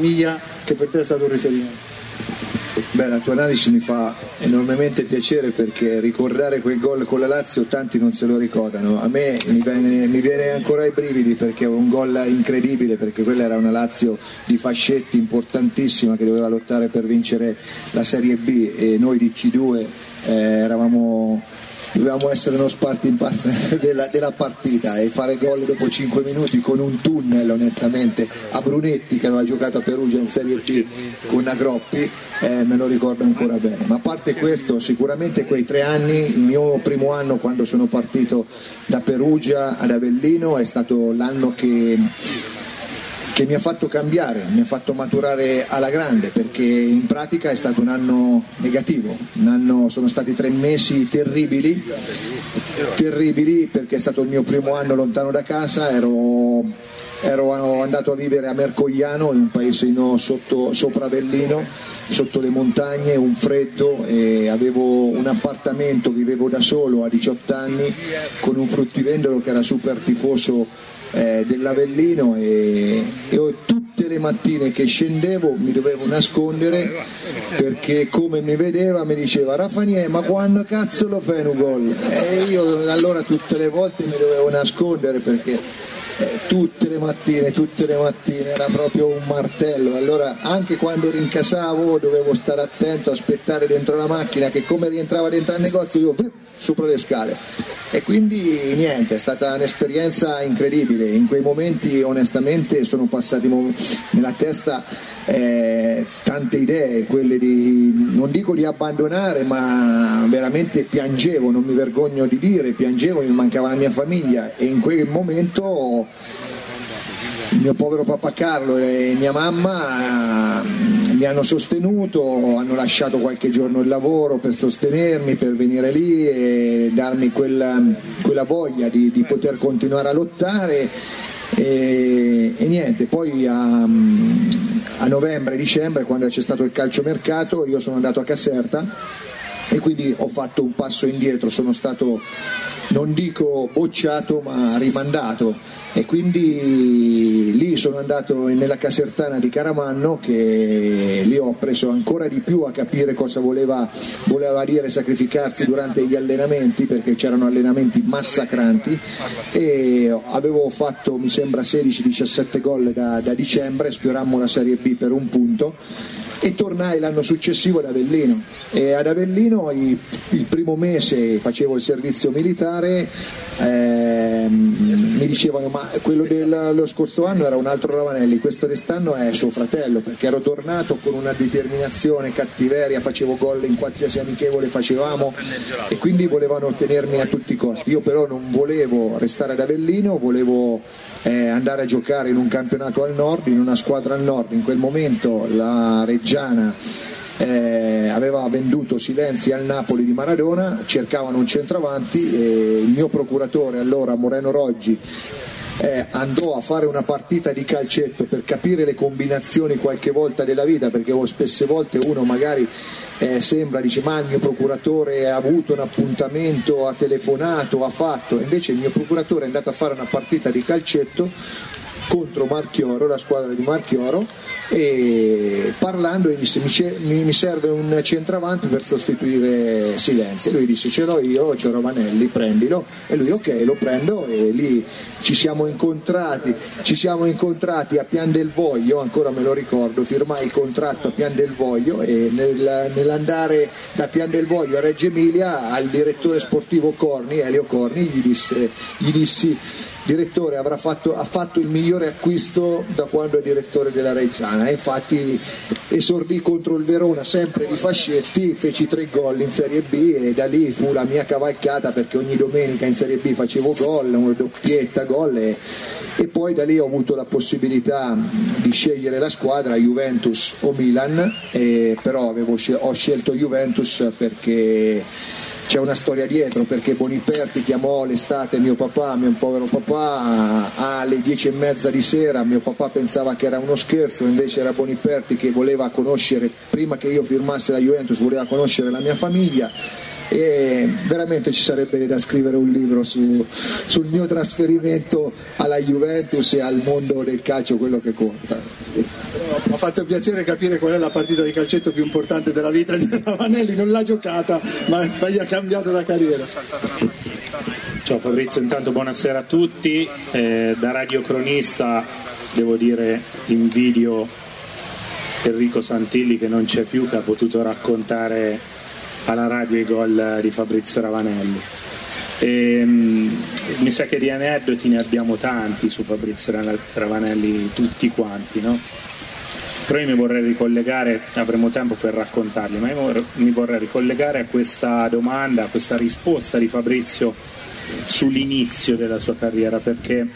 famiglia che per te è stato un riferimento. Beh, la tua analisi mi fa enormemente piacere perché ricordare quel gol con la Lazio tanti non se lo ricordano. A me mi viene, mi viene ancora i brividi perché è un gol incredibile, perché quella era una Lazio di fascetti importantissima che doveva lottare per vincere la Serie B e noi di C2 eh, eravamo dovevamo essere uno sparti della, della, partita e fare gol dopo 5 minuti con un tunnel onestamente a Brunetti che aveva giocato a Perugia in Serie B con Agroppi eh, me lo ricordo ancora bene. Ma a parte questo sicuramente quei tre anni il mio primo anno quando sono partito da Perugia ad Avellino è stato l'anno che che mi ha fatto cambiare, mi ha fatto maturare alla grande perché in pratica è stato un anno negativo, un anno, sono stati tre mesi terribili, terribili perché è stato il mio primo anno lontano da casa, ero, ero andato a vivere a Mercogliano, in un paesino sotto, sopra Avellino, sotto le montagne, un freddo avevo un appartamento, vivevo da solo a 18 anni con un fruttivendolo che era super tifoso eh, dell'Avellino e, e tutte le mattine che scendevo mi dovevo nascondere perché come mi vedeva mi diceva Rafanie ma quando cazzo lo fai un gol? E io allora tutte le volte mi dovevo nascondere perché tutte le mattine, tutte le mattine era proprio un martello. Allora anche quando rincasavo dovevo stare attento, aspettare dentro la macchina che come rientrava dentro il negozio io sopra le scale. E quindi niente, è stata un'esperienza incredibile, in quei momenti onestamente sono passati nella testa eh, tante idee, quelle di, non dico di abbandonare, ma veramente piangevo, non mi vergogno di dire, piangevo, mi mancava la mia famiglia. E in quel momento mio povero papà Carlo e mia mamma eh, mi hanno sostenuto, hanno lasciato qualche giorno il lavoro per sostenermi, per venire lì e darmi quella, quella voglia di, di, poter continuare a lottare. E, e niente, poi a, a novembre, dicembre, quando c'è stato il calciomercato, io sono andato a Caserta e quindi ho fatto un passo indietro, sono stato non dico bocciato ma rimandato. E quindi lì sono andato nella casertana di Caramanno che lì ho preso ancora di più a capire cosa voleva, voleva dire sacrificarsi durante gli allenamenti perché c'erano allenamenti massacranti. E avevo fatto mi sembra 16-17 gol da, da dicembre, sfiorammo la Serie B per un punto e tornai l'anno successivo ad Avellino. E ad Avellino il, primo mese facevo il servizio militare ehm, mi dicevano ma quello dello scorso anno era un altro Ravanelli questo quest'anno è suo fratello perché ero tornato con una determinazione cattiveria facevo gol in qualsiasi amichevole facevamo e quindi volevano tenermi a tutti i costi. Io però non volevo restare ad Avellino volevo eh, andare a giocare in un campionato al nord in una squadra al nord. In quel momento la Reggiana Reggiana eh, aveva venduto Silenzi al Napoli di Maradona, cercavano un centravanti e il mio procuratore allora Moreno Roggi eh, andò a fare una partita di calcetto per capire le combinazioni qualche volta della vita perché spesse volte uno magari eh, sembra dice ma il mio procuratore ha avuto un appuntamento ha telefonato ha fatto invece il mio procuratore è andato a fare una partita di calcetto contro Marchioro, la squadra di Marchioro e parlando gli disse mi, serve un centravanti per sostituire Silenzio lui disse ce l'ho io, c'è Rovanelli, prendilo e lui ok lo prendo e lì ci siamo incontrati, ci siamo incontrati a Pian del Voglio, ancora me lo ricordo, firmai il contratto a Pian del Voglio e nel, nell'andare da Pian del Voglio a Reggio Emilia al direttore sportivo Corni, Elio Corni, gli, disse, gli dissi direttore avrà fatto, ha fatto il migliore acquisto da quando è direttore della Reggiana. Infatti esordì contro il Verona sempre di Fascetti feci tre gol in Serie B e da lì fu la mia cavalcata perché ogni domenica in Serie B facevo gol una doppietta gol e, e poi da lì ho avuto la possibilità di scegliere la squadra Juventus o Milan però avevo, ho scelto Juventus perché c'è una storia dietro perché Boniperti chiamò l'estate mio papà, mio povero papà, alle dieci e mezza di sera, mio papà pensava che era uno scherzo, invece era Boniperti che voleva conoscere, prima che io firmasse la Juventus, voleva conoscere la mia famiglia e veramente ci sarebbe da scrivere un libro su, sul mio trasferimento alla Juventus e al mondo del calcio, quello che conta. Ha fatto piacere capire qual è la partita di calcetto più importante della vita di Ravanelli, non l'ha giocata, ma, ma gli ha cambiato la carriera. Ciao Fabrizio, intanto buonasera a tutti. Eh, da radiocronista devo dire invidio Enrico Santilli che non c'è più, che ha potuto raccontare alla radio i gol di Fabrizio Ravanelli. E, um, mi sa che di aneddoti ne abbiamo tanti su Fabrizio Ravanelli, tutti quanti, no? Però io mi vorrei ricollegare, avremo tempo per raccontarli, ma io mi vorrei ricollegare a questa domanda, a questa risposta di Fabrizio sull'inizio della sua carriera, perché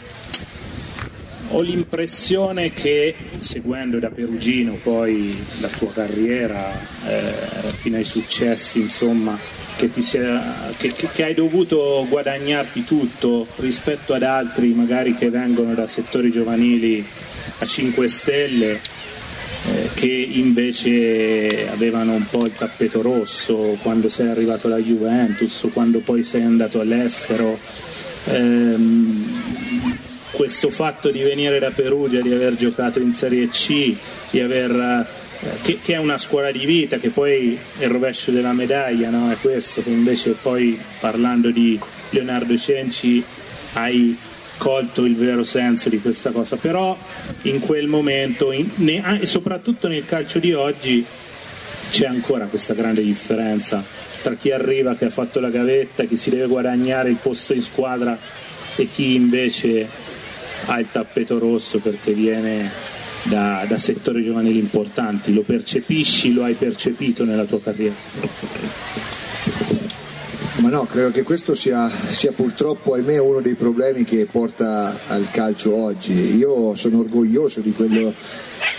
ho l'impressione che seguendo da Perugino poi la tua carriera eh, fino ai successi, insomma, che, sia, che, che, hai dovuto guadagnarti tutto rispetto ad altri magari che vengono da settori giovanili a 5 stelle eh, che invece avevano un po' il tappeto rosso quando sei arrivato alla Juventus o quando poi sei andato all'estero. Ehm, questo fatto di venire da Perugia, di aver giocato in Serie C, di aver che, che, è una scuola di vita, che poi è il rovescio della medaglia, no? è questo, che invece poi parlando di Leonardo Cenci hai colto il vero senso di questa cosa, però in quel momento, in, ne, soprattutto nel calcio di oggi, c'è ancora questa grande differenza tra chi arriva che ha fatto la gavetta, chi si deve guadagnare il posto in squadra e chi invece ha il tappeto rosso perché viene da, da settori giovanili importanti, lo percepisci, lo hai percepito nella tua carriera? Ma no, credo che questo sia, sia, purtroppo, ahimè, uno dei problemi che porta al calcio oggi. Io sono orgoglioso di quello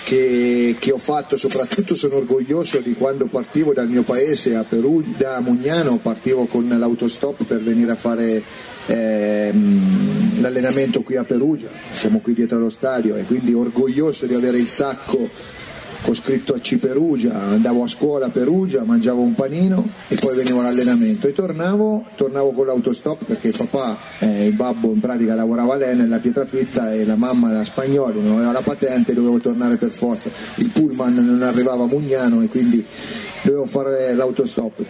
che, che ho fatto, soprattutto sono orgoglioso di quando partivo dal mio paese a Perugia, da Mugnano, partivo con l'autostop per venire a fare ehm, l'allenamento qui a Perugia, siamo qui dietro allo stadio e quindi orgoglioso di avere il sacco ho scritto a C Perugia, andavo a scuola a Perugia, mangiavo un panino e poi venivo all'allenamento. E tornavo, tornavo con l'autostop perché il papà, eh, il babbo in pratica lavorava lei nella Pietrafitta e la mamma era spagnola, non aveva la patente, dovevo tornare per forza, il pullman non arrivava a Mugnano e quindi dovevo fare l'autostop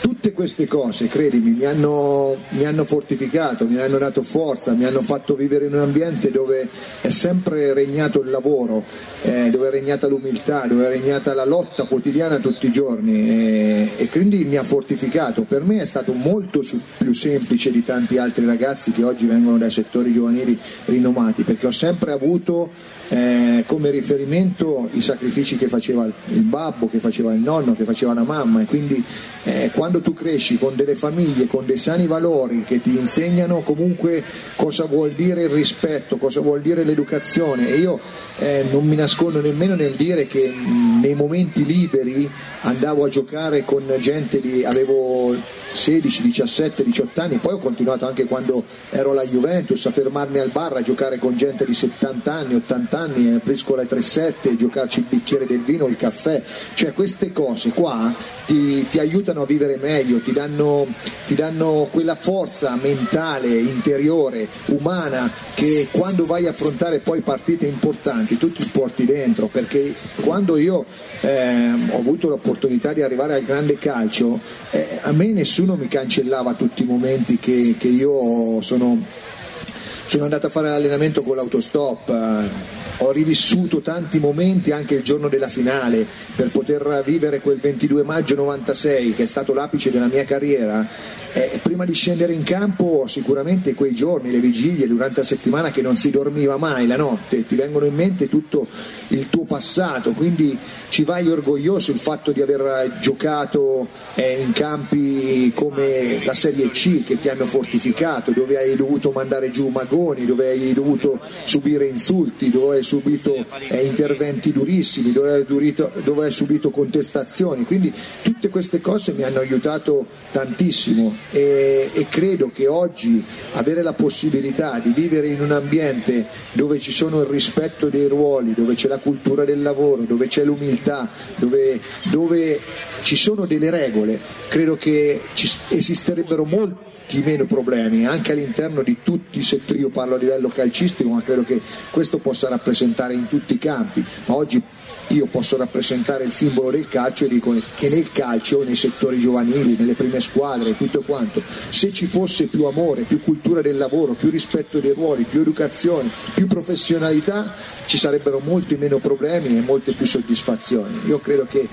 tutte queste cose, credimi, mi hanno, mi hanno, fortificato, mi hanno dato forza, mi hanno fatto vivere in un ambiente dove è sempre regnato il lavoro, eh, dove è regnata l'umiltà, dove è regnata la lotta quotidiana tutti i giorni eh, e quindi mi ha fortificato. Per me è stato molto su, più semplice di tanti altri ragazzi che oggi vengono dai settori giovanili rinomati, perché ho sempre avuto eh, come riferimento i sacrifici che faceva il babbo, che faceva il nonno, che faceva la mamma e quindi eh, quando tu cresci con delle famiglie, con dei sani valori che ti insegnano comunque cosa vuol dire il rispetto, cosa vuol dire l'educazione e io eh, non mi nascondo nemmeno nel dire che nei momenti liberi andavo a giocare con gente di avevo 16, 17, 18 anni, poi ho continuato anche quando ero alla Juventus a fermarmi al bar a giocare con gente di 70 anni, 80 anni, a Priscola 3-7, giocarci il bicchiere del vino, il caffè, cioè queste cose qua ti, ti aiutano a vivere meglio, ti danno, ti danno quella forza mentale, interiore, umana che quando vai a affrontare poi partite importanti tu ti porti dentro, perché quando io eh, ho avuto l'opportunità di arrivare al grande calcio, eh, a me nessuno nessuno mi cancellava tutti i momenti che, che io sono, sono andato a fare l'allenamento con l'autostop eh, ho rivissuto tanti momenti anche il giorno della finale per poter vivere quel 22 maggio 96 che è stato l'apice della mia carriera. Eh, prima di scendere in campo sicuramente quei giorni, le vigilie durante la settimana che non si dormiva mai la notte ti vengono in mente tutto il tuo passato quindi ci vai orgoglioso il fatto di aver giocato eh, in campi come la Serie C che ti hanno fortificato dove hai dovuto mandare giù magoni dove hai dovuto subire insulti dove hai subito eh, interventi durissimi, dove hai, durito, dove hai, subito contestazioni, quindi tutte queste cose mi hanno aiutato tantissimo e, e credo che oggi avere la possibilità di vivere in un ambiente dove ci sono il rispetto dei ruoli, dove c'è la cultura del lavoro, dove c'è l'umiltà, dove, dove ci sono delle regole, credo che esisterebbero molti meno problemi anche all'interno di tutti i settori, io parlo a livello calcistico ma credo che questo possa rappresentare in tutti i campi, ma oggi io posso rappresentare il simbolo del calcio e dico che nel calcio, nei settori giovanili, nelle prime squadre, tutto quanto, se ci fosse più amore, più cultura del lavoro, più rispetto dei ruoli, più educazione, più professionalità, ci sarebbero molti meno problemi e molte più soddisfazioni. Io credo che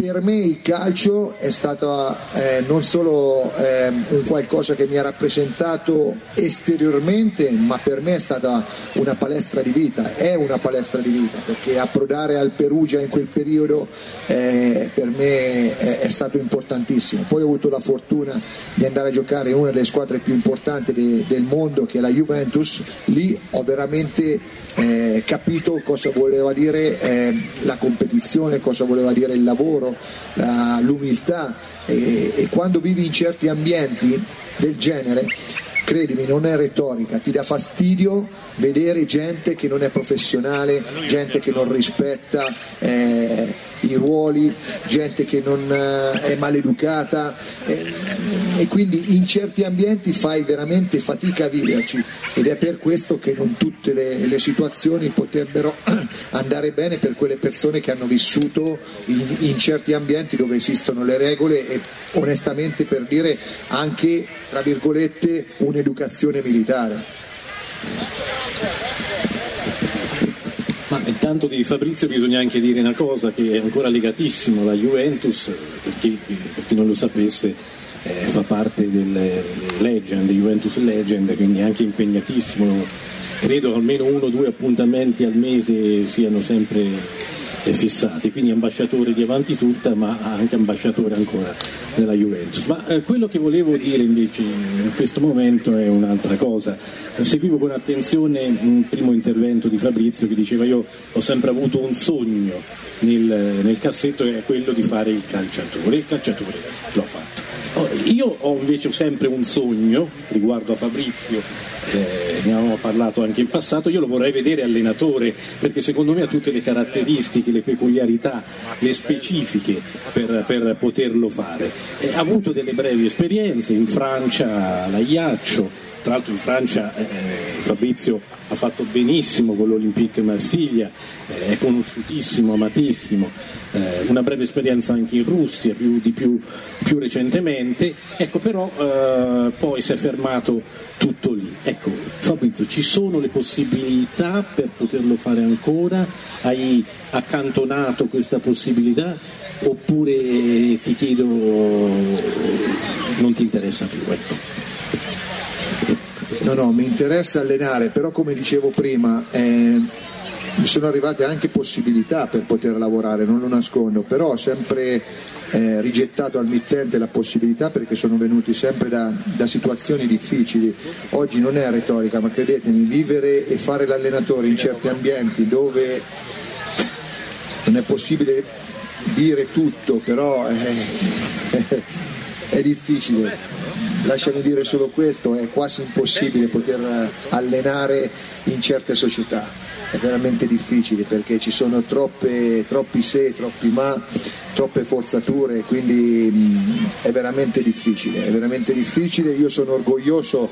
per me il calcio è stato eh, non solo eh, un qualcosa che mi ha rappresentato esteriormente, ma per me è stata una palestra di vita, è una palestra di vita, perché approdare al Perugia in quel periodo eh, per me è, è, stato importantissimo. Poi ho avuto la fortuna di andare a giocare in una delle squadre più importanti de, del mondo, che è la Juventus, lì ho veramente eh, capito cosa voleva dire eh, la competizione, cosa voleva dire il lavoro la, l'umiltà e, e quando vivi in certi ambienti del genere credimi, non è retorica, ti dà fastidio vedere gente che non è professionale, gente che non rispetta eh, i ruoli, gente che non eh, è maleducata eh, e quindi in certi ambienti fai veramente fatica a viverci ed è per questo che non tutte le, le situazioni potrebbero andare bene per quelle persone che hanno vissuto in, in certi ambienti dove esistono le regole e onestamente per dire anche tra virgolette un'educazione militare. Intanto di Fabrizio bisogna anche dire una cosa che è ancora legatissimo alla Juventus, perché per chi non lo sapesse eh, fa parte del Legend, Juventus Legend, quindi anche impegnatissimo, credo almeno uno o due appuntamenti al mese siano sempre fissati, quindi ambasciatore di Avanti Tutta ma anche ambasciatore ancora della Juventus. Ma eh, quello che volevo dire invece in questo momento è un'altra cosa. Seguivo con attenzione un primo intervento di Fabrizio che diceva io ho sempre avuto un sogno nel, nel cassetto che è quello di fare il calciatore. Il calciatore l'ho fatto. Io ho invece sempre un sogno riguardo a Fabrizio eh, ne avevamo parlato anche in passato, io lo vorrei vedere allenatore perché secondo me ha tutte le caratteristiche, le peculiarità, le specifiche per, per poterlo fare. Eh, ha avuto delle brevi esperienze in Francia, la Iaccio, tra l'altro in Francia eh, Fabrizio ha fatto benissimo con l'Olympique Marsiglia, eh, è conosciutissimo, amatissimo, eh, una breve esperienza anche in Russia più, più, più recentemente, ecco però eh, poi si è fermato tutto lì. Ecco, Fabrizio, ci sono le possibilità per poterlo fare ancora? Hai accantonato questa possibilità? Oppure ti chiedo non ti interessa più? Ecco. No, no, mi interessa allenare, però come dicevo prima, eh, sono arrivate anche possibilità per poter lavorare, non lo nascondo, però ho sempre eh, rigettato al mittente la possibilità perché sono venuti sempre da, da, situazioni difficili. Oggi non è retorica, ma credetemi, vivere e fare l'allenatore in certi ambienti dove non è possibile dire tutto, però eh, è difficile lasciami dire solo questo, è quasi impossibile poter allenare in certe società, è veramente difficile perché ci sono troppe, troppi se, troppi ma, troppe forzature, quindi mh, è veramente difficile, è veramente difficile, io sono orgoglioso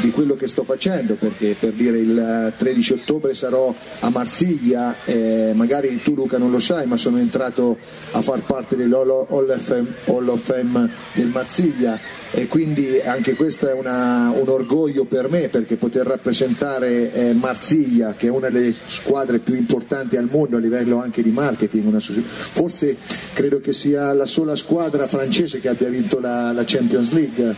di quello che sto facendo perché per dire il 13 ottobre sarò a Marsiglia, eh, magari tu Luca non lo sai ma sono entrato a far parte dell'Hall of Fame del Marsiglia. E quindi anche questo è una, un orgoglio per me perché poter rappresentare eh, Marsiglia che è una delle squadre più importanti al mondo a livello anche di marketing, una, forse credo che sia la sola squadra francese che abbia vinto la, la Champions League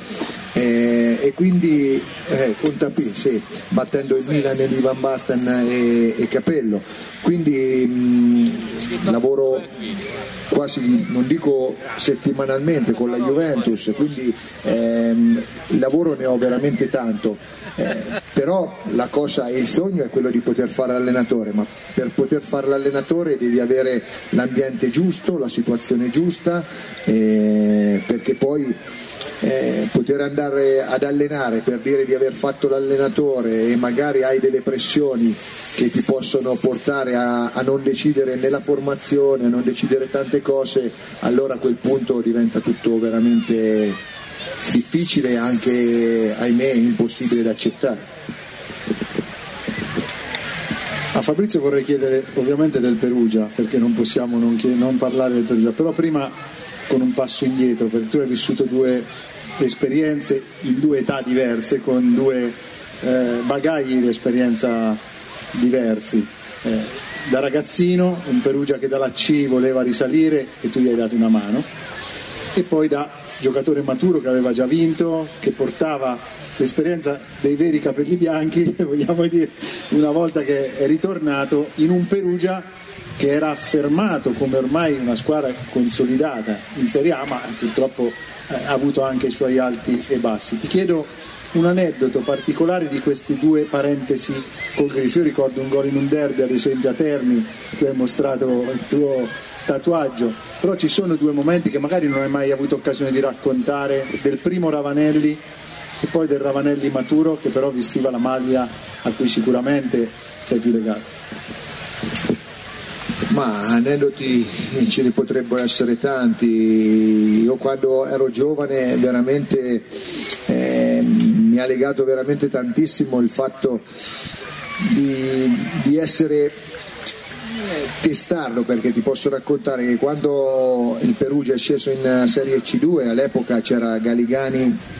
eh, e quindi eh, conta P, sì, battendo il Milan di Van Basten e, e Capello. Quindi mh, lavoro quasi, non dico settimanalmente con la Juventus, quindi ehm, lavoro ne ho veramente tanto, eh, però la cosa il sogno è quello di poter fare l'allenatore, ma per poter fare l'allenatore devi avere l'ambiente giusto, la situazione giusta, eh, perché poi eh, poter andare ad allenare per dire di aver fatto l'allenatore e magari hai delle pressioni che ti possono portare a, a, non decidere nella formazione, a non decidere tante cose, allora a quel punto diventa tutto veramente difficile e anche, ahimè, impossibile da accettare. A Fabrizio vorrei chiedere ovviamente del Perugia, perché non possiamo non, chied- non parlare del Perugia, però prima con un passo indietro, perché tu hai vissuto due esperienze in due età diverse, con due eh, bagagli di esperienza diversi. Eh, da ragazzino, un Perugia che dalla C voleva risalire e tu gli hai dato una mano, e poi da giocatore maturo che aveva già vinto, che portava l'esperienza dei veri capelli bianchi, vogliamo dire, una volta che è ritornato in un Perugia che era affermato come ormai una squadra consolidata in Serie A, ma purtroppo eh, ha avuto anche i suoi alti e bassi. Ti chiedo un aneddoto particolare di questi due parentesi col Grifo. Io ricordo un gol in un derby, ad esempio a Terni, tu hai mostrato il tuo tatuaggio, però ci sono due momenti che magari non hai mai avuto occasione di raccontare, del primo Ravanelli e poi del Ravanelli maturo che però vestiva la maglia a cui sicuramente sei più legato. Ma aneddoti ce ne potrebbero essere tanti. Io quando ero giovane veramente eh, mi ha legato veramente tantissimo il fatto di, di essere testarlo perché ti posso raccontare che quando il Perugia è sceso in Serie C2 all'epoca c'era Galigani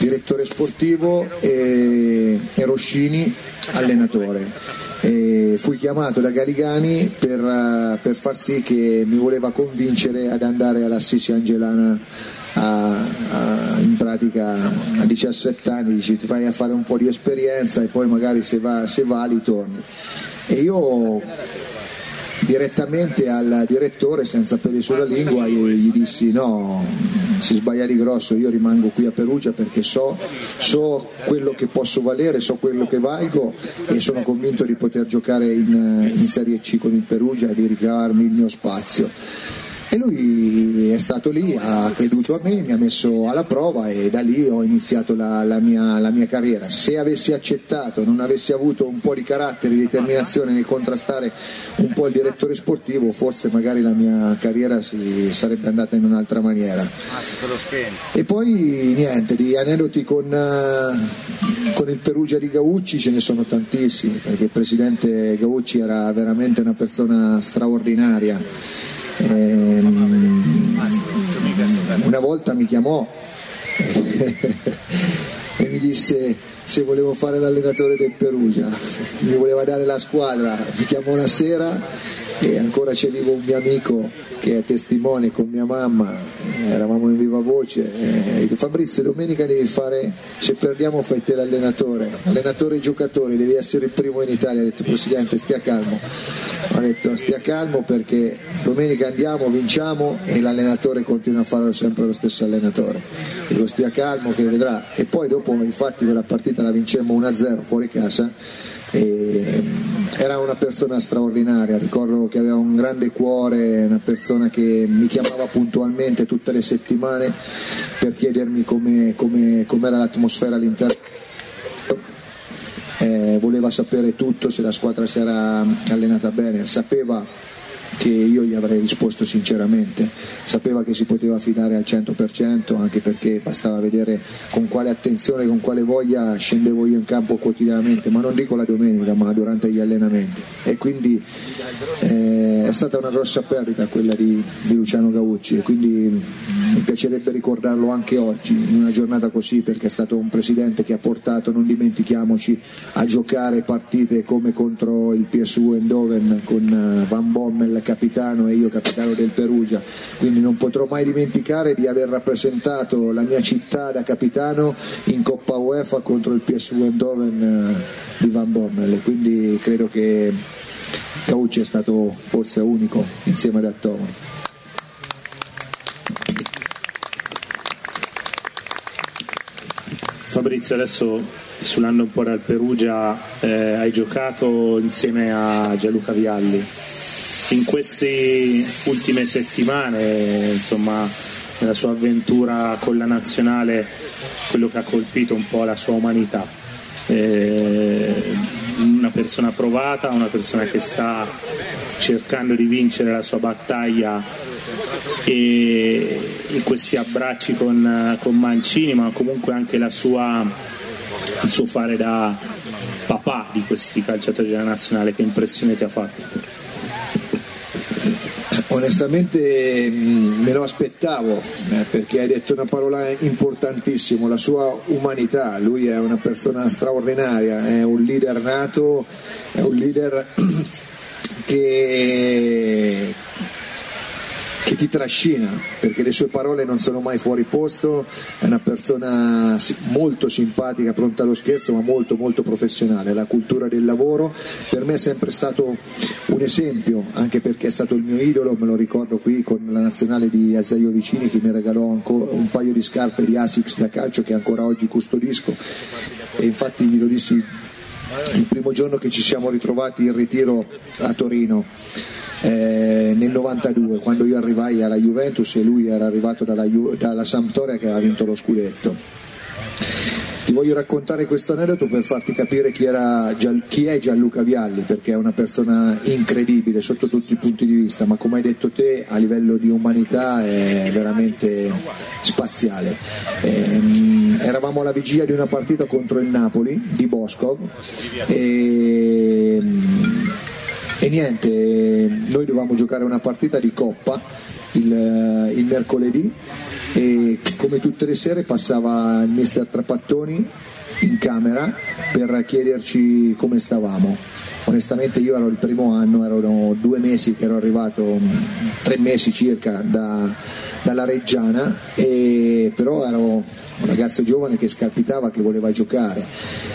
direttore sportivo e, e Roscini allenatore. E fui chiamato da Galigani per, per, far sì che mi voleva convincere ad andare all'Assisi Angelana a, a, in pratica a 17 anni dici ti fai a fare un po' di esperienza e poi magari se, va, se vali torni. E io direttamente al direttore senza peli sulla lingua gli, gli dissi no si sbaglia grosso io rimango qui a Perugia perché so, so, quello che posso valere so quello che valgo e sono convinto di poter giocare in, in Serie C con il Perugia e di ricavarmi il mio spazio e lui è stato lì, ha creduto a me, mi ha messo alla prova e da lì ho iniziato la, la, mia, la mia, carriera. Se avessi accettato, non avessi avuto un po' di carattere, di determinazione nel contrastare un po' il direttore sportivo, forse magari la mia carriera si sarebbe andata in un'altra maniera. E poi niente, di aneddoti con, uh, con il Perugia di Gaucci ce ne sono tantissimi, perché il presidente Gaucci era veramente una persona straordinaria una volta mi chiamò e mi disse se volevo fare l'allenatore del Perugia, mi voleva dare la squadra, mi chiamò una sera e ancora c'è vivo un mio amico che è testimone con mia mamma, eravamo in viva voce, e Fabrizio domenica devi fare, se perdiamo fai te l'allenatore, allenatore e giocatori, devi essere il primo in Italia, ha detto Presidente stia calmo, ho detto stia calmo perché domenica andiamo, vinciamo e l'allenatore continua a fare sempre lo stesso allenatore, dico stia calmo che vedrà. E poi dopo infatti quella partita la vincemmo 1-0 fuori casa e era una persona straordinaria, ricordo che aveva un grande cuore, una persona che mi chiamava puntualmente tutte le settimane per chiedermi come, come, com'era l'atmosfera all'interno. Eh, voleva sapere tutto se la squadra si era allenata bene, sapeva che io gli avrei risposto sinceramente. Sapeva che si poteva fidare al 100% anche perché bastava vedere con quale attenzione, con quale voglia scendevo io in campo quotidianamente, ma non dico la domenica, ma durante gli allenamenti. E quindi eh, è stata una grossa perdita quella di, di Luciano Gaucci e quindi mi piacerebbe ricordarlo anche oggi, in una giornata così, perché è stato un presidente che ha portato, non dimentichiamoci, a giocare partite come contro il PSU Eindhoven con eh, Van Bommel capitano e io capitano del Perugia, quindi non potrò mai dimenticare di aver rappresentato la mia città da capitano in Coppa UEFA contro il PSV Eindhoven eh, di Van Bommel, quindi credo che Caucci è stato forse unico insieme ad Attoma. Fabrizio, adesso sull'anno un po' dal Perugia eh, hai giocato insieme a Gianluca Vialli in queste ultime settimane, insomma, nella sua avventura con la nazionale, quello che ha colpito un po' la sua umanità. Eh, una persona provata, una persona che sta cercando di vincere la sua battaglia e, e questi abbracci con, con, Mancini, ma comunque anche sua, il suo fare da, papà di questi calciatori della nazionale, che impressione ti ha fatto? Onestamente mm, me lo aspettavo eh, perché hai detto una parola importantissima, la sua umanità, lui è una persona straordinaria, è un leader nato, è un leader che che ti trascina perché le sue parole non sono mai fuori posto, è una persona molto simpatica, pronta allo scherzo, ma molto molto professionale. La cultura del lavoro per me è sempre stato un esempio, anche perché è stato il mio idolo, me lo ricordo qui con la nazionale di Azaio Vicini che mi regalò un paio di scarpe di Asics da calcio che ancora oggi custodisco e infatti glielo dissi il primo giorno che ci siamo ritrovati in ritiro a Torino eh, nel 92 quando io arrivai alla Juventus e lui era arrivato dalla, dalla Sampdoria che aveva vinto lo scudetto. Ti voglio raccontare questo aneddoto per farti capire chi, era, chi, è Gianluca Vialli, perché è una persona incredibile sotto tutti i punti di vista, ma come hai detto te a livello di umanità è veramente spaziale. Ehm, eravamo alla vigilia di una partita contro il Napoli di Boscov e e niente, noi dovevamo giocare una partita di coppa il, il mercoledì e come tutte le sere passava il mister Trapattoni in camera per chiederci come stavamo. Onestamente io ero il primo anno, erano due mesi che ero arrivato, tre mesi circa da, dalla Reggiana, e però ero un ragazzo giovane che scalpitava, che voleva giocare.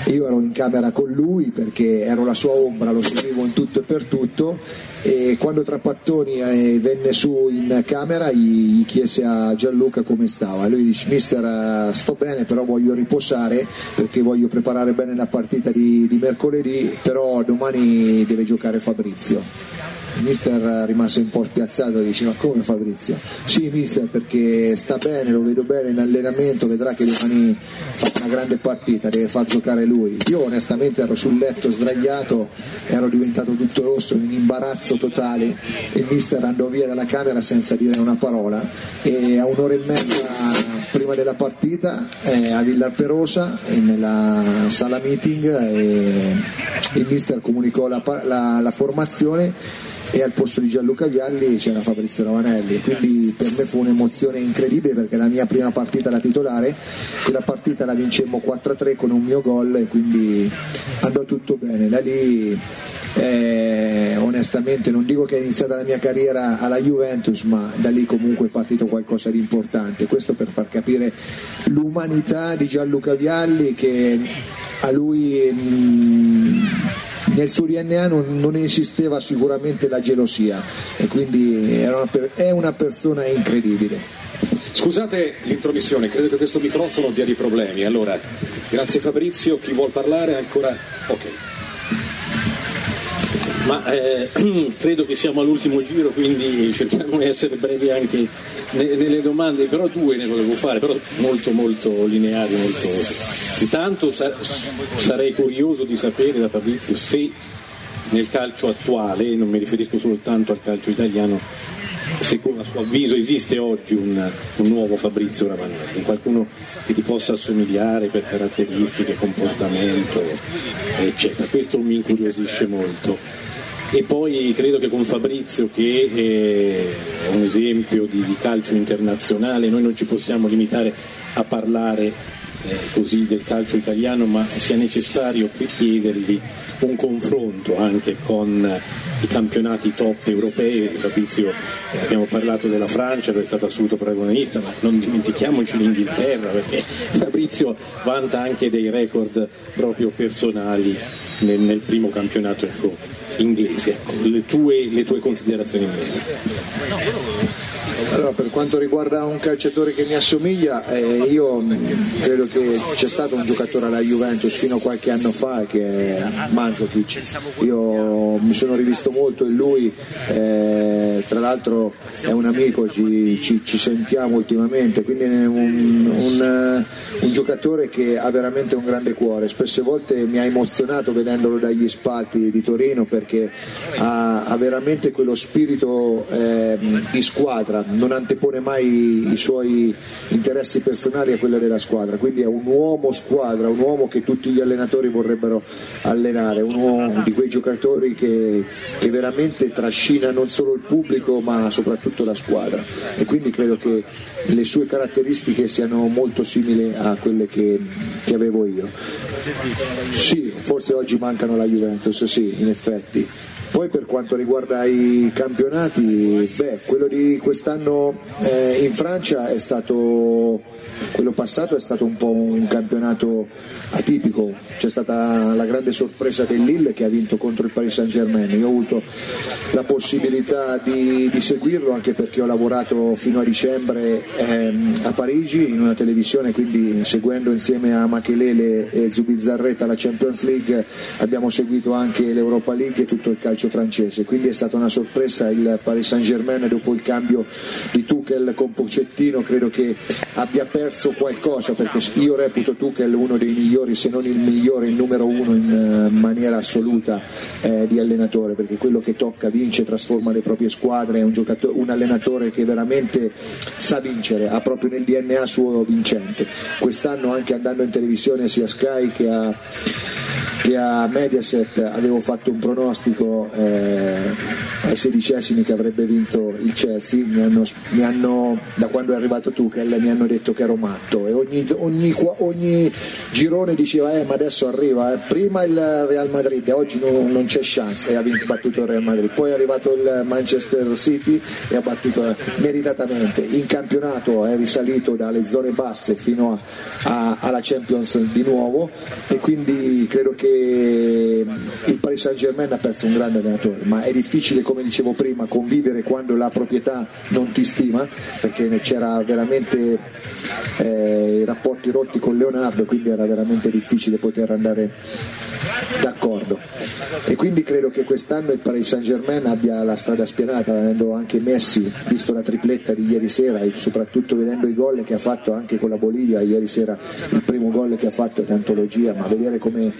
Io ero in camera con lui perché ero la sua ombra, lo seguivo in tutto e per tutto e quando Trapattoni eh, venne su in camera gli, chiese a Gianluca come stava. Lui dice mister eh, sto bene però voglio riposare perché voglio preparare bene la partita di, di mercoledì, però domani deve giocare Fabrizio il mister rimase un po' spiazzato e diceva come Fabrizio? Sì mister perché sta bene, lo vedo bene in allenamento, vedrà che domani fa una grande partita, deve far giocare lui. Io onestamente ero sul letto sdraiato, ero diventato tutto rosso, in imbarazzo totale e il mister andò via dalla camera senza dire una parola e a un'ora e mezza prima della partita eh, a Villar Perosa nella sala meeting eh, il mister comunicò la, la, la formazione e al posto di Gianluca Vialli c'era Fabrizio Ravanelli. Quindi per me fu un'emozione incredibile perché la mia prima partita da titolare quella partita la vincemmo 4-3 con un mio gol e quindi andò tutto bene. Da lì eh, onestamente non dico che è iniziata la mia carriera alla Juventus ma da lì comunque è partito qualcosa di importante. Questo per far capire l'umanità di Gianluca Vialli che a lui mh, mm, nel suo DNA non, non, esisteva sicuramente la gelosia e quindi una, è una persona incredibile. Scusate l'intromissione, credo che questo microfono dia dei problemi. Allora, grazie Fabrizio, chi vuol parlare ancora? Ok. Ma eh, credo che siamo all'ultimo giro, quindi cerchiamo di essere brevi anche nelle domande, però due ne volevo fare, però molto molto lineari, molto... Intanto sa- sarei curioso di sapere da Fabrizio se nel calcio attuale, non mi riferisco soltanto al calcio italiano, se a suo avviso esiste oggi un, un, nuovo Fabrizio Ravanelli, qualcuno che ti possa assomigliare per caratteristiche, comportamento, eccetera. Questo mi incuriosisce molto e poi credo che con Fabrizio che è un esempio di, di calcio internazionale noi non ci possiamo limitare a parlare eh, così del calcio italiano ma sia necessario chiedergli un confronto anche con i campionati top europei, Fabrizio eh, abbiamo parlato della Francia che è stato assoluto protagonista, ma non dimentichiamoci l'Inghilterra perché Fabrizio vanta anche dei record proprio personali nel, nel primo campionato inglese. Ecco, le, tue, le tue considerazioni in merito. Allora, per quanto riguarda un calciatore che mi assomiglia, eh, io credo che c'è stato un giocatore alla Juventus fino a qualche anno fa che è Mandzukic. Io mi sono rivisto molto in lui, eh, tra l'altro è un amico, ci, ci, ci sentiamo ultimamente, quindi è un, un, un, giocatore che ha veramente un grande cuore. Spesse volte mi ha emozionato vedendolo dagli spalti di Torino perché ha, ha veramente quello spirito eh, di squadra, non antepone mai i suoi interessi personali a quelli della squadra, quindi è un uomo squadra, un uomo che tutti gli allenatori vorrebbero allenare, un uomo di quei giocatori che, che veramente trascina non solo il pubblico ma soprattutto la squadra e quindi credo che le sue caratteristiche siano molto simili a quelle che, che avevo io. Sì, forse oggi mancano la Juventus, sì, in effetti. Poi per quanto riguarda i campionati, beh, quello di quest'anno eh, in Francia è stato, quello passato è stato un po' un campionato atipico, c'è stata la grande sorpresa del Lille che ha vinto contro il Paris Saint Germain, io ho avuto la possibilità di, di seguirlo anche perché ho lavorato fino a dicembre ehm, a Parigi in una televisione, quindi seguendo insieme a Machelele e Zubizarreta la Champions League abbiamo seguito anche l'Europa League e tutto il calcio calcio francese, quindi è stata una sorpresa il Paris Saint Germain dopo il cambio di Tuchel con Pocettino, credo che abbia perso qualcosa perché io reputo Tuchel uno dei migliori, se non il migliore, il numero uno in eh, maniera assoluta eh, di allenatore, perché quello che tocca vince, trasforma le proprie squadre, è un, un allenatore che veramente sa vincere, ha proprio nel DNA suo vincente. Quest'anno anche andando in televisione sia Sky che a che a Mediaset avevo fatto un pronostico eh, ai sedicesimi che avrebbe vinto il Chelsea, mi hanno, mi hanno, da quando è arrivato Tuchel mi hanno detto che ero matto. E ogni, ogni, ogni girone diceva eh, ma adesso arriva, eh. prima il Real Madrid, oggi non, non c'è chance. E ha vinto, battuto il Real Madrid, poi è arrivato il Manchester City e ha battuto meritatamente, in campionato è risalito dalle zone basse fino a, a, alla Champions di nuovo. E quindi credo che il Paris Saint Germain ha perso un grande allenatore, ma è difficile, come dicevo prima, convivere quando la proprietà non ti stima, perché c'era veramente eh, i rapporti rotti con Leonardo, quindi era veramente difficile poter andare d'accordo. E quindi credo che quest'anno il Paris Saint Germain abbia la strada spianata, avendo anche Messi, visto la tripletta di ieri sera e soprattutto vedendo i gol che ha fatto anche con la Bolivia, ieri sera il primo gol che ha fatto in antologia, ma vedere come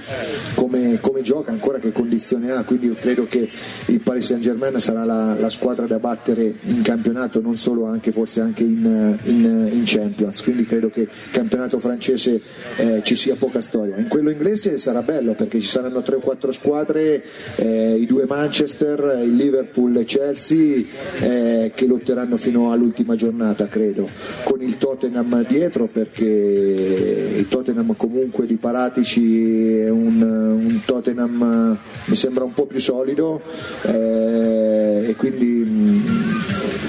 come, come, gioca, ancora che condizione ha, quindi io credo che il Paris Saint Germain sarà la, la squadra da battere in campionato, non solo anche forse anche in, in, in Champions, quindi credo che il campionato francese eh, ci sia poca storia. In quello inglese sarà bello perché ci saranno 3 o 4 squadre, eh, i due Manchester, il Liverpool e Chelsea eh, che lotteranno fino all'ultima giornata, credo, con il Tottenham dietro perché il Tottenham comunque di Paratici è un, un Tottenham mi sembra un po' più solido eh, e quindi mh,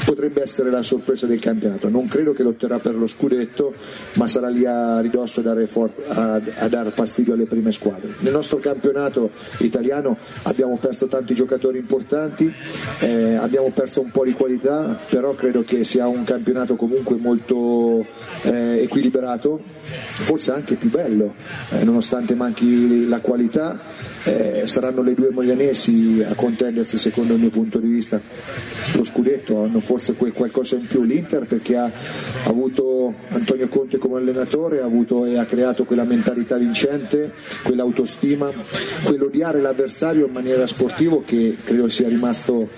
potrebbe essere la sorpresa del campionato. Non credo che lotterà per lo scudetto, ma sarà lì a ridosso a dare, for- a, a dare fastidio alle prime squadre. Nel nostro campionato italiano abbiamo perso tanti giocatori importanti, eh, abbiamo perso un po' di qualità, però credo che sia un campionato comunque molto eh, equilibrato, forse anche più bello, eh, nonostante manchi la qualità eh, saranno le due moglianesi a contendersi secondo il mio punto di vista lo scudetto, hanno forse quel qualcosa in più. l'Inter perché ha avuto Antonio Conte come allenatore, ha avuto e ha creato quella mentalità vincente, quell'autostima, quell'odiare l'avversario in maniera sportiva che credo sia rimasto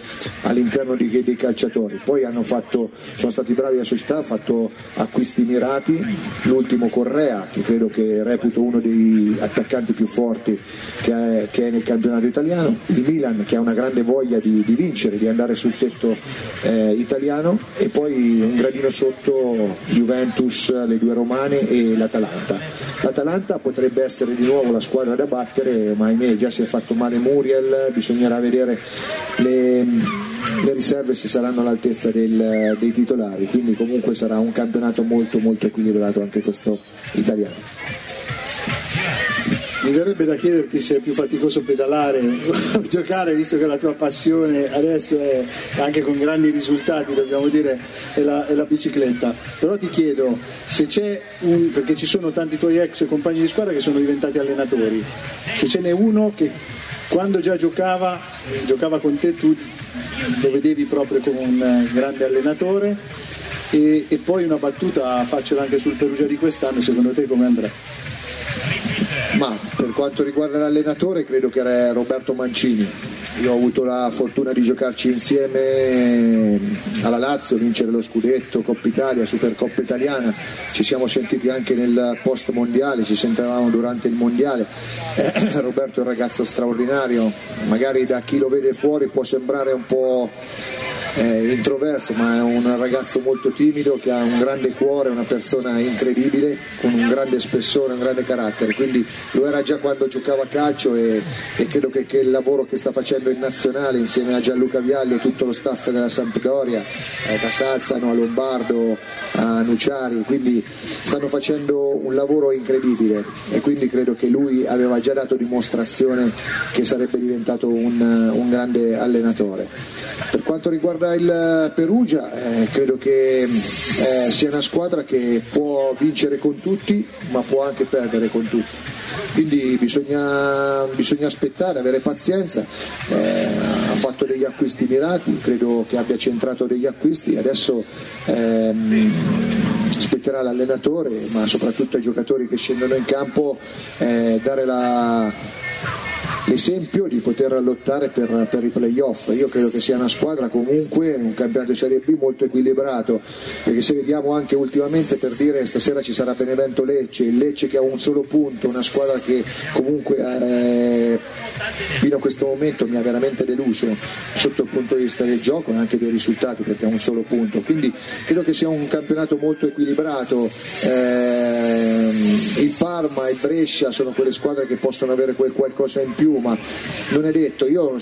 all'interno dei, dei calciatori. Poi fatto, sono stati bravi a società, hanno fatto acquisti mirati, l'ultimo Correa che credo che reputo uno dei attaccanti più forti che è che è nel campionato italiano, il Milan che ha una grande voglia di, di vincere, di andare sul tetto eh, italiano e poi un gradino sotto Juventus, le due romane e l'Atalanta. L'Atalanta potrebbe essere di nuovo la squadra da battere, ma ahimè già si è fatto male Muriel, bisognerà vedere le, le riserve se saranno all'altezza del, dei titolari, quindi comunque sarà un campionato molto molto equilibrato anche questo italiano. Mi verrebbe da chiederti se è più faticoso pedalare o giocare, visto che la tua passione adesso è anche con grandi risultati, dobbiamo dire, è la, è la bicicletta. Però ti chiedo se c'è un, perché ci sono tanti tuoi ex compagni di squadra che sono diventati allenatori, se ce n'è uno che quando già giocava, giocava con te, tu lo vedevi proprio come un grande allenatore. E, e poi una battuta faccela anche sul Perugia di quest'anno, secondo te come andrà? Ma per quanto riguarda l'allenatore credo che era Roberto Mancini. Io ho avuto la fortuna di giocarci insieme alla Lazio, vincere lo scudetto, Coppa Italia, Supercoppa Italiana. Ci siamo sentiti anche nel post mondiale, ci sentivamo durante il mondiale. Eh, Roberto è un ragazzo straordinario, magari da chi lo vede fuori può sembrare un po' è introverso ma è un ragazzo molto timido che ha un grande cuore, una persona incredibile con un grande spessore, un grande carattere, quindi lo era già quando giocava a calcio e, e credo che, che, il lavoro che sta facendo in nazionale insieme a Gianluca Vialli e tutto lo staff della Sampdoria, eh, da Salzano a Lombardo a Nuciari, quindi stanno facendo un lavoro incredibile e quindi credo che lui aveva già dato dimostrazione che sarebbe diventato un, un grande allenatore. Per quanto riguarda il Perugia, eh, credo che eh, sia una squadra che può vincere con tutti, ma può anche perdere con tutti. Quindi bisogna, bisogna aspettare, avere pazienza. Eh, ha fatto degli acquisti mirati, credo che abbia centrato degli acquisti. Adesso ehm, spetterà l'allenatore, ma soprattutto ai giocatori che scendono in campo, eh, dare la l'esempio di poter lottare per, per, i playoff. Io credo che sia una squadra comunque, un campionato di Serie B molto equilibrato, perché se vediamo anche ultimamente per dire stasera ci sarà Benevento Lecce, il Lecce che ha un solo punto, una squadra che comunque eh, fino a questo momento mi ha veramente deluso sotto il punto di vista del gioco e anche dei risultati perché ha un solo punto. Quindi credo che sia un campionato molto equilibrato. Eh, il Parma, il Brescia sono quelle squadre che possono avere quel qualcosa in più ma non è detto. Io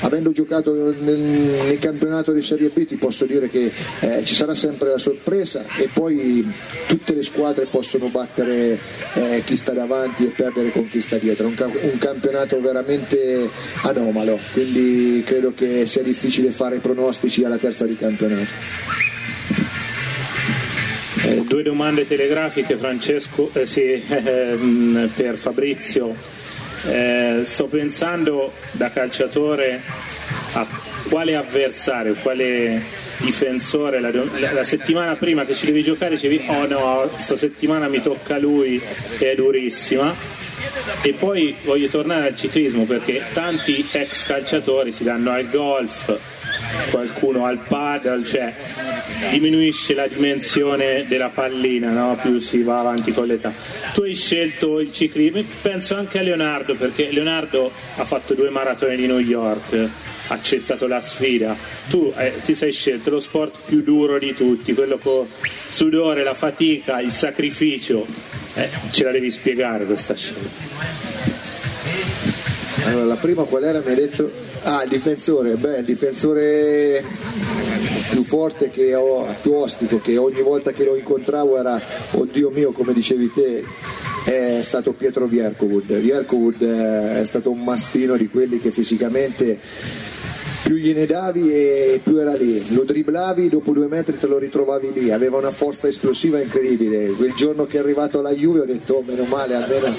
avendo giocato nel, nel campionato di Serie B ti posso dire che eh, ci sarà sempre la sorpresa e poi tutte le squadre possono battere eh, chi sta davanti e perdere con chi sta dietro. Un, un campionato veramente anomalo, quindi credo che sia difficile fare pronostici alla terza di campionato. Eh, due domande telegrafiche Francesco, eh, sì, eh, per Fabrizio. Eh, sto pensando da calciatore a quale avversario, quale difensore. La, la, settimana prima che ci devi giocare dicevi oh no, sta settimana mi tocca lui è durissima. E poi voglio tornare al ciclismo perché tanti ex calciatori si danno al golf qualcuno al paddle, cioè diminuisce la dimensione della pallina, no? più si va avanti con l'età. Tu hai scelto il ciclismo, penso anche a Leonardo, perché Leonardo ha fatto due maratone di New York, ha accettato la sfida. Tu eh, ti sei scelto lo sport più duro di tutti, quello con sudore, la fatica, il sacrificio. Eh, ce la devi spiegare questa scelta. Allora, la prima qual era? Mi ha detto Ah, il difensore, beh, il difensore più forte che ho, più ostico, che ogni volta che lo incontravo era, oddio mio, come dicevi te, è stato Pietro Viercowood. Viercowood eh, è stato un mastino di quelli che fisicamente più gliene davi e più era lì, lo dribblavi, dopo due metri te lo ritrovavi lì, aveva una forza esplosiva incredibile, quel giorno che è arrivato alla Juve ho detto oh, meno male, almeno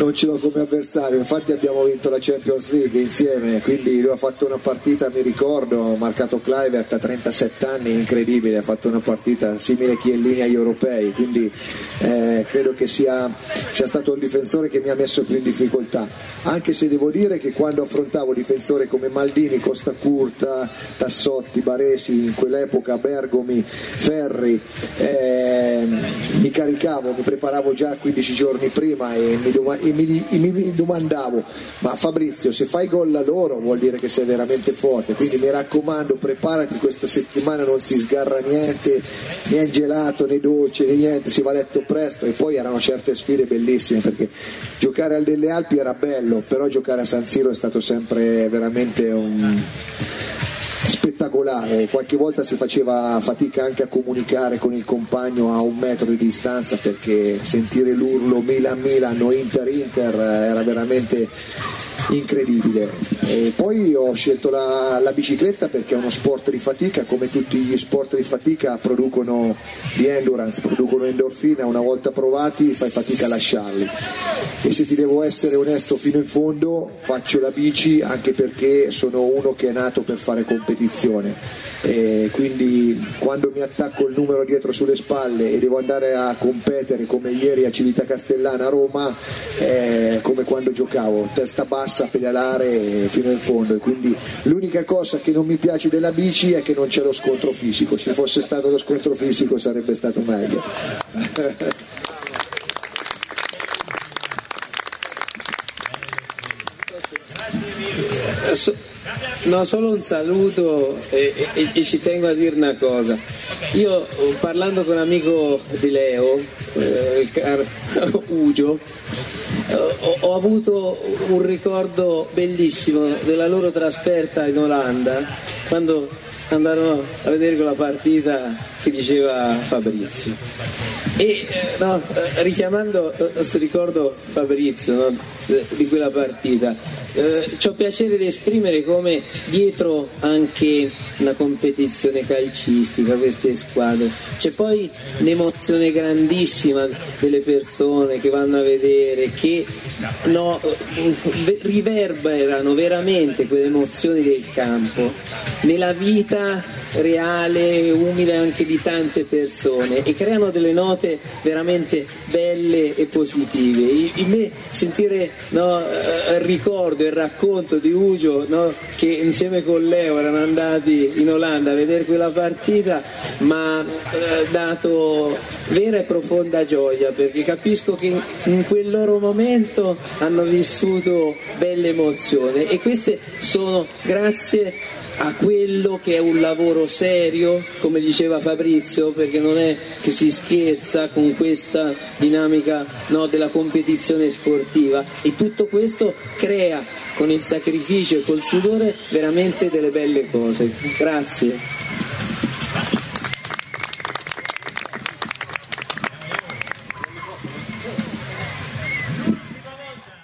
non ce l'ho come avversario, infatti abbiamo vinto la Champions League insieme, quindi lui ha fatto una partita, mi ricordo, marcato Clivert a 37 anni, incredibile, ha fatto una partita simile a Chiellini agli europei, quindi eh, credo che sia, sia stato il difensore che mi ha messo più in difficoltà, anche se devo dire che quando affrontavo difensori come Maldini, Costa Curta, Tassotti, Baresi, in quell'epoca Bergomi, Ferri, eh, mi caricavo, mi preparavo già 15 giorni prima e, mi, e mi, e mi domandavo, ma Fabrizio se fai gol a loro vuol dire che sei veramente forte, quindi mi raccomando preparati questa settimana non si sgarra niente, né gelato né dolce né niente, si va a letto presto. E poi erano certe sfide bellissime perché giocare al delle Alpi era bello, però giocare a San Siro è stato sempre veramente un, spettacolare, qualche volta si faceva fatica anche a comunicare con il compagno a un metro di distanza perché sentire l'urlo Milan Milan o Inter Inter era veramente incredibile. E poi ho scelto la, la, bicicletta perché è uno sport di fatica, come tutti gli sport di fatica producono di endurance, producono endorfina, una volta provati fai fatica a lasciarli. E se ti devo essere onesto fino in fondo, faccio la bici anche perché sono uno che è nato per fare competizione. E quindi quando mi attacco il numero dietro sulle spalle e devo andare a competere come ieri a Civita Castellana a Roma, è come quando giocavo, testa bassa, pedalare fino in fondo. E quindi l'unica cosa che non mi piace della bici è che non c'è lo scontro fisico. Se fosse stato lo scontro fisico sarebbe stato meglio. No, solo un saluto e, e, e, ci tengo a dire una cosa. Io parlando con un amico di Leo, eh, Ugio, ho, ho avuto un ricordo bellissimo della loro trasferta in Olanda quando andarono a vedere quella partita che diceva Fabrizio. E eh, no, eh, richiamando questo ricordo Fabrizio no, di quella partita, eh, ho piacere di esprimere come dietro anche una competizione calcistica, queste squadre, c'è poi un'emozione grandissima delle persone che vanno a vedere, che no, riverberano veramente quelle emozioni del campo nella vita reale, umile anche di tante persone e creano delle note veramente belle e positive. In me sentire no, il ricordo, il racconto di Ugio no, che insieme con Leo erano andati in Olanda a vedere quella partita mi ha eh, dato vera e profonda gioia perché capisco che in quel loro momento hanno vissuto belle emozioni e queste sono grazie a quello che è un lavoro serio, come diceva Fabrizio, perché non è che si scherza con questa dinamica no, della competizione sportiva e tutto questo crea con il sacrificio e col sudore veramente delle belle cose. Grazie.